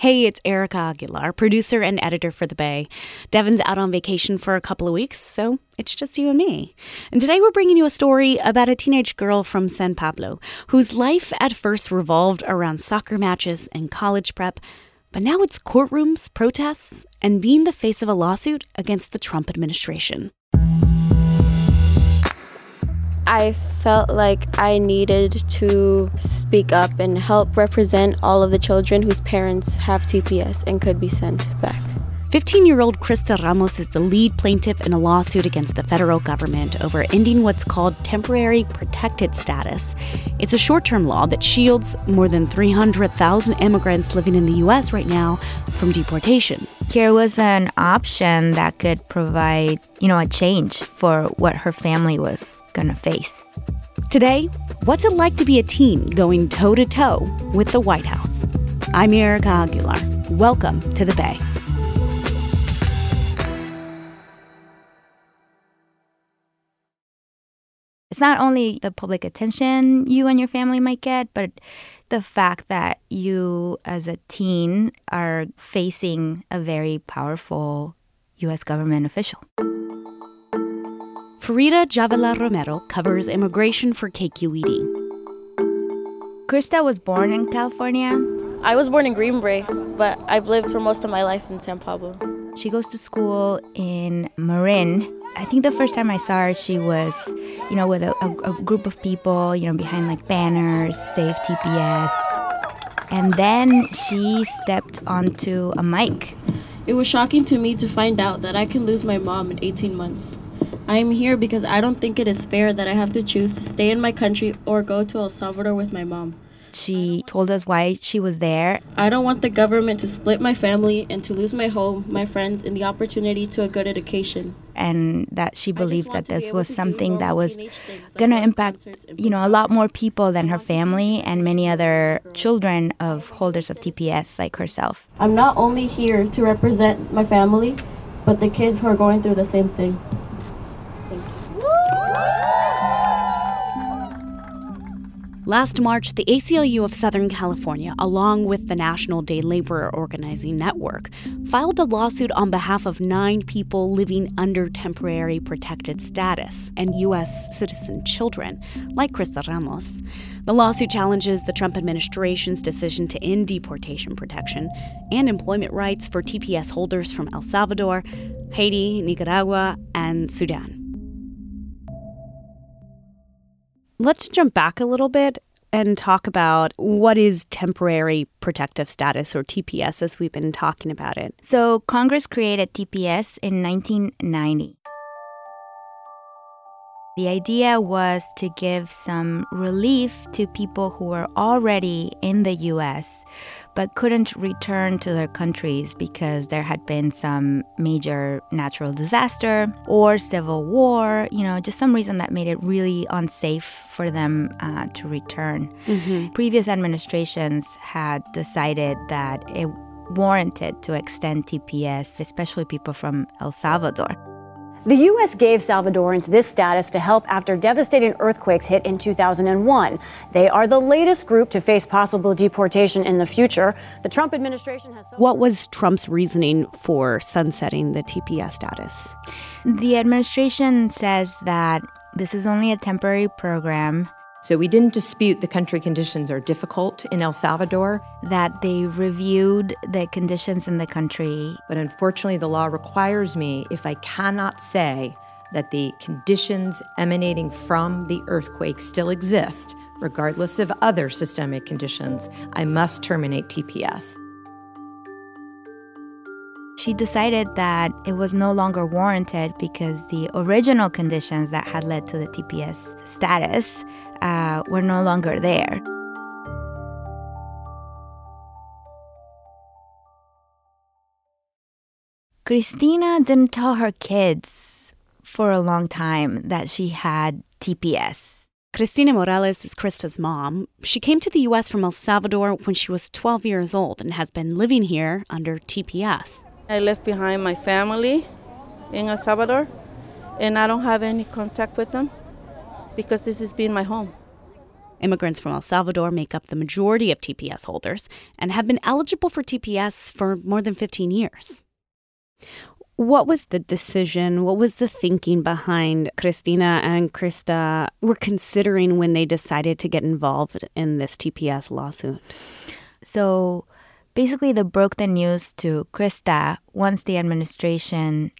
Hey, it's Erica Aguilar, producer and editor for The Bay. Devin's out on vacation for a couple of weeks, so it's just you and me. And today we're bringing you a story about a teenage girl from San Pablo whose life at first revolved around soccer matches and college prep, but now it's courtrooms, protests, and being the face of a lawsuit against the Trump administration. I felt like I needed to speak up and help represent all of the children whose parents have TPS and could be sent back. 15 year old Crista Ramos is the lead plaintiff in a lawsuit against the federal government over ending what's called temporary protected status. It's a short term law that shields more than 300,000 immigrants living in the U.S. right now from deportation. Here was an option that could provide, you know, a change for what her family was going to face. Today, what's it like to be a teen going toe to toe with the White House? I'm Erica Aguilar. Welcome to the Bay. It's not only the public attention you and your family might get, but the fact that you, as a teen, are facing a very powerful U.S. government official. Farida Jhabvala Romero covers immigration for KQED. Crista was born in California. I was born in Green Bay, but I've lived for most of my life in San Pablo. She goes to school in Marin. I think the first time I saw her, she was, you know, with a, a, a group of people, you know, behind like banners, Save TPS. And then she stepped onto a mic. It was shocking to me to find out that I can lose my mom in 18 months. I am here because I don't think it is fair that I have to choose to stay in my country or go to El Salvador with my mom. She told us why she was there. I don't want the government to split my family and to lose my home, my friends, and the opportunity to a good education. And that she believed that this was something that was going to impact, you know, a lot more people than her family and many other children of holders of TPS like herself. I'm not only here to represent my family, but the kids who are going through the same thing. Last March, the ACLU of Southern California, along with the National Day Laborer Organizing Network, filed a lawsuit on behalf of nine people living under temporary protected status and U.S. citizen children, like Crista Ramos. The lawsuit challenges the Trump administration's decision to end deportation protection and employment rights for TPS holders from El Salvador, Haiti, Nicaragua, and Sudan. Let's jump back a little bit and talk about what is temporary protective status or TPS as we've been talking about it. So, Congress created TPS in 1990. The idea was to give some relief to people who were already in the US but couldn't return to their countries because there had been some major natural disaster or civil war, you know, just some reason that made it really unsafe for them uh, to return. Mm-hmm. Previous administrations had decided that it warranted to extend TPS, especially people from El Salvador. The U.S. gave Salvadorans this status to help after devastating earthquakes hit in 2001. They are the latest group to face possible deportation in the future. The Trump administration has. So what was Trump's reasoning for sunsetting the TPS status? The administration says that this is only a temporary program so we didn't dispute the country conditions are difficult in El Salvador. That they reviewed the conditions in the country. But unfortunately, the law requires me, if I cannot say that the conditions emanating from the earthquake still exist, regardless of other systemic conditions, I must terminate TPS. She decided that it was no longer warranted because the original conditions that had led to the TPS status uh, were no longer there. Cristina didn't tell her kids for a long time that she had TPS. Cristina Morales is Crista's mom. She came to the U.S. from El Salvador when she was 12 years old and has been living here under TPS. I left behind my family in El Salvador, and I don't have any contact with them because this has been my home. Immigrants from El Salvador make up the majority of TPS holders and have been eligible for TPS for more than 15 years. What was the decision? What was the thinking behind Cristina and Crista were considering when they decided to get involved in this TPS lawsuit? So basically, they broke the news to Crista once the administration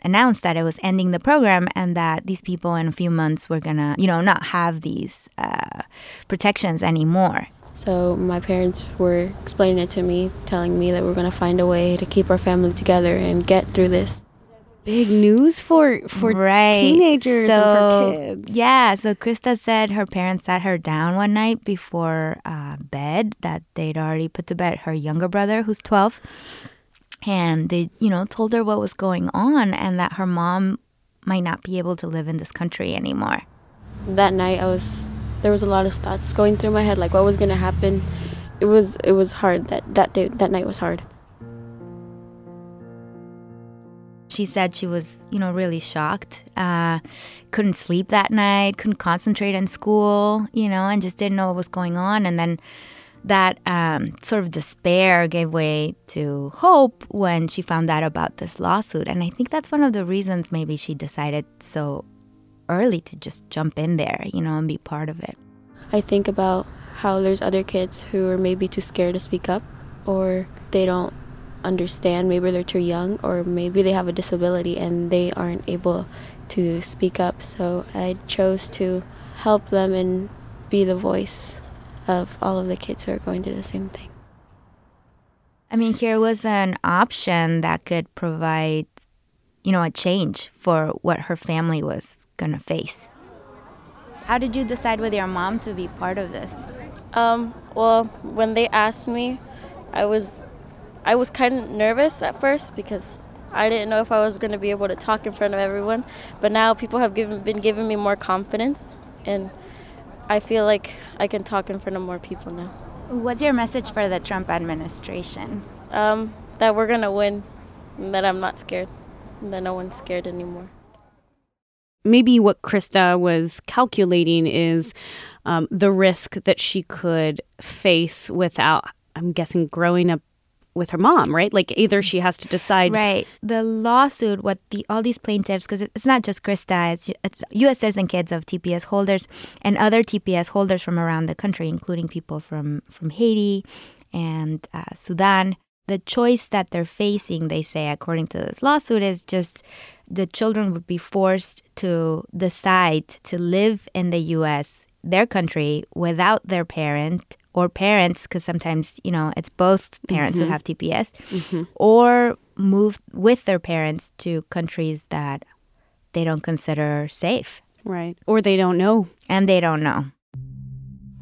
announced that it was ending the program and that these people in a few months were gonna, you know, not have these uh, protections anymore. So my parents were explaining it to me, telling me that we're gonna find a way to keep our family together and get through this. Big news for for right. teenagers so, and for kids. Yeah, so Crista said her parents sat her down one night before uh, bed that they'd already put to bed her younger brother, who's twelve and they, you know, told her what was going on and that her mom might not be able to live in this country anymore. That night, I was there was a lot of thoughts going through my head, like what was gonna happen. It was it was hard. That that day that night was hard. She said she was, you know, really shocked. Uh, couldn't sleep that night, couldn't concentrate in school, you know, and just didn't know what was going on. And then that um, sort of despair gave way to hope when she found out about this lawsuit. And I think that's one of the reasons maybe she decided so early to just jump in there, you know, and be part of it. I think about how there's other kids who are maybe too scared to speak up or they don't understand. Maybe they're too young or maybe they have a disability and they aren't able to speak up. So I chose to help them and be the voice of all of the kids who are going through the same thing. I mean, here was an option that could provide, you know, a change for what her family was going to face. How did you decide with your mom to be part of this? Um, well, when they asked me, I was I was kind of nervous at first because I didn't know if I was going to be able to talk in front of everyone, but now people have given been giving me more confidence and I feel like I can talk in front of more people now. What's your message for the Trump administration? Um, that we're gonna win, and that I'm not scared, that no one's scared anymore. Maybe what Crista was calculating is um, the risk that she could face without, I'm guessing, growing up with her mom, right? Like either she has to decide. Right. The lawsuit, what the all these plaintiffs, because it's not just Crista, it's, it's U.S. citizen kids of TPS holders and other TPS holders from around the country, including people from from Haiti and uh, Sudan. The choice that they're facing, they say, according to this lawsuit, is just the children would be forced to decide to live in the U.S., their country, without their parent or parents, because sometimes, you know, it's both parents mm-hmm. who have TPS, mm-hmm. or move with their parents to countries that they don't consider safe. Right. Or they don't know. And they don't know.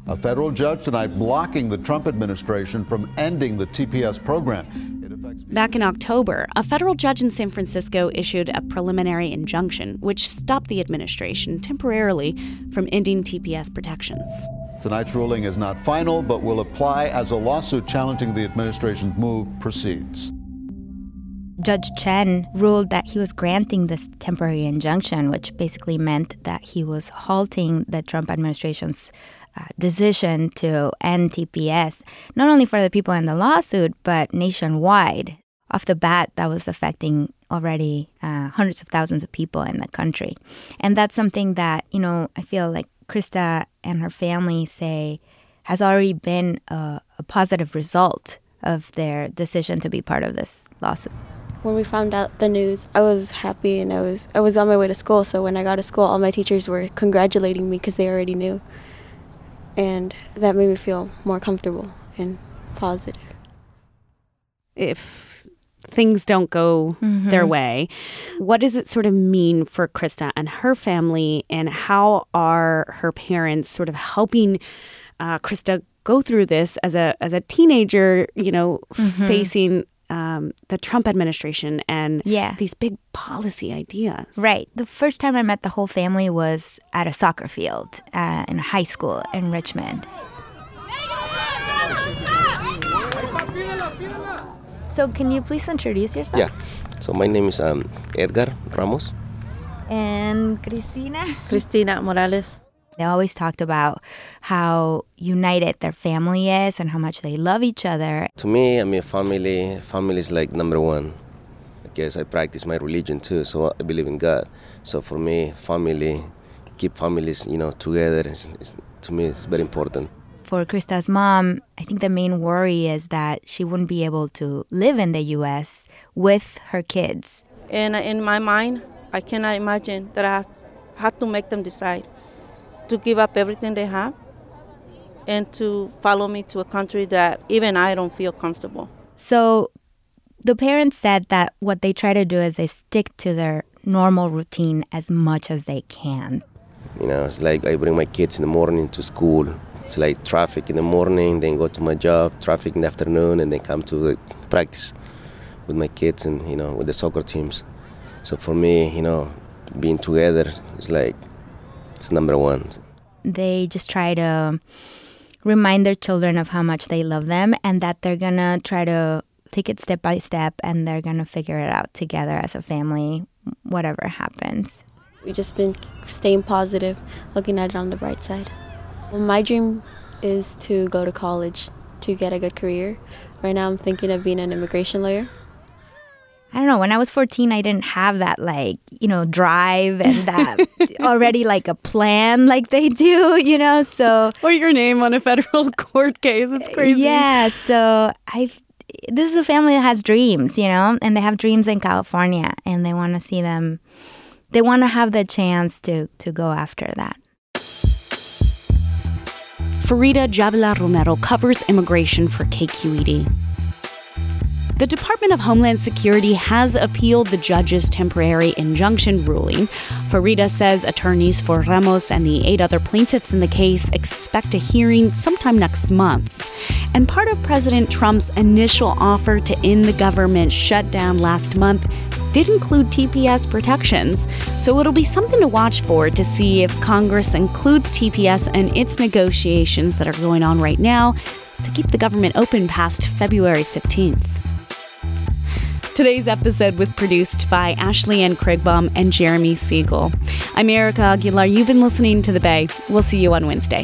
A federal judge tonight blocking the Trump administration from ending the TPS program. Back in October, a federal judge in San Francisco issued a preliminary injunction which stopped the administration temporarily from ending TPS protections. Tonight's ruling is not final, but will apply as a lawsuit challenging the administration's move proceeds. Judge Chen ruled that he was granting this temporary injunction, which basically meant that he was halting the Trump administration's uh, decision to end TPS, not only for the people in the lawsuit, but nationwide. Off the bat, that was affecting already uh, hundreds of thousands of people in the country. And that's something that, you know, I feel like Crista and her family say has already been a, a positive result of their decision to be part of this lawsuit when we found out the news, I was happy and I was I was on my way to school. So when I got to school, all my teachers were congratulating me because they already knew, and that made me feel more comfortable and positive. If things don't go mm-hmm. their way, what does it sort of mean for Crista and her family, and how are her parents sort of helping uh, Crista go through this as a as a teenager? You know, mm-hmm. facing um, the Trump administration and yeah. these big policy ideas. Right. The first time I met the whole family was at a soccer field uh, in high school in Richmond. So, can you please introduce yourself? Yeah. So, my name is um, Edgar Ramos. And Cristina? Cristina Morales. They always talked about how united their family is and how much they love each other. To me, I mean, family, family is like number one. I guess I practice my religion too, so I believe in God. So for me, family, keep families, you know, together. Is, is, to me, it's very important. For Crista's mom, I think the main worry is that she wouldn't be able to live in the U.S. with her kids. And in my mind, I cannot imagine that I have to make them decide to give up everything they have and to follow me to a country that even I don't feel comfortable. So the parents said that what they try to do is they stick to their normal routine as much as they can. You know, it's like I bring my kids in the morning to school. It's like traffic in the morning, then go to my job, traffic in the afternoon, and then come to practice with my kids and, you know, with the soccer teams. So for me, you know, being together is like it's number one. They just try to remind their children of how much they love them and that they're gonna try to take it step by step and they're gonna figure it out together as a family, whatever happens. We've just been staying positive, looking at it on the bright side. Well, my dream is to go to college to get a good career. Right now, I'm thinking of being an immigration lawyer. I don't know, when I was 14, I didn't have that, like, you know, drive and that already like a plan like they do, you know? So. Or your name on a federal court case. It's crazy. Yeah. So I've. This is a family that has dreams, you know, and they have dreams in California and they want to see them. They want to have the chance to, to go after that. Farida Jhabvala Romero covers immigration for KQED. The Department of Homeland Security has appealed the judge's temporary injunction ruling. Farida says attorneys for Ramos and the eight other plaintiffs in the case expect a hearing sometime next month. And part of President Trump's initial offer to end the government shutdown last month did include TPS protections, so it'll be something to watch for to see if Congress includes TPS in its negotiations that are going on right now to keep the government open past February 15th. Today's episode was produced by Ashley Ann Krigbaum and Jeremy Siegel. I'm Erica Aguilar. You've been listening to The Bay. We'll see you on Wednesday.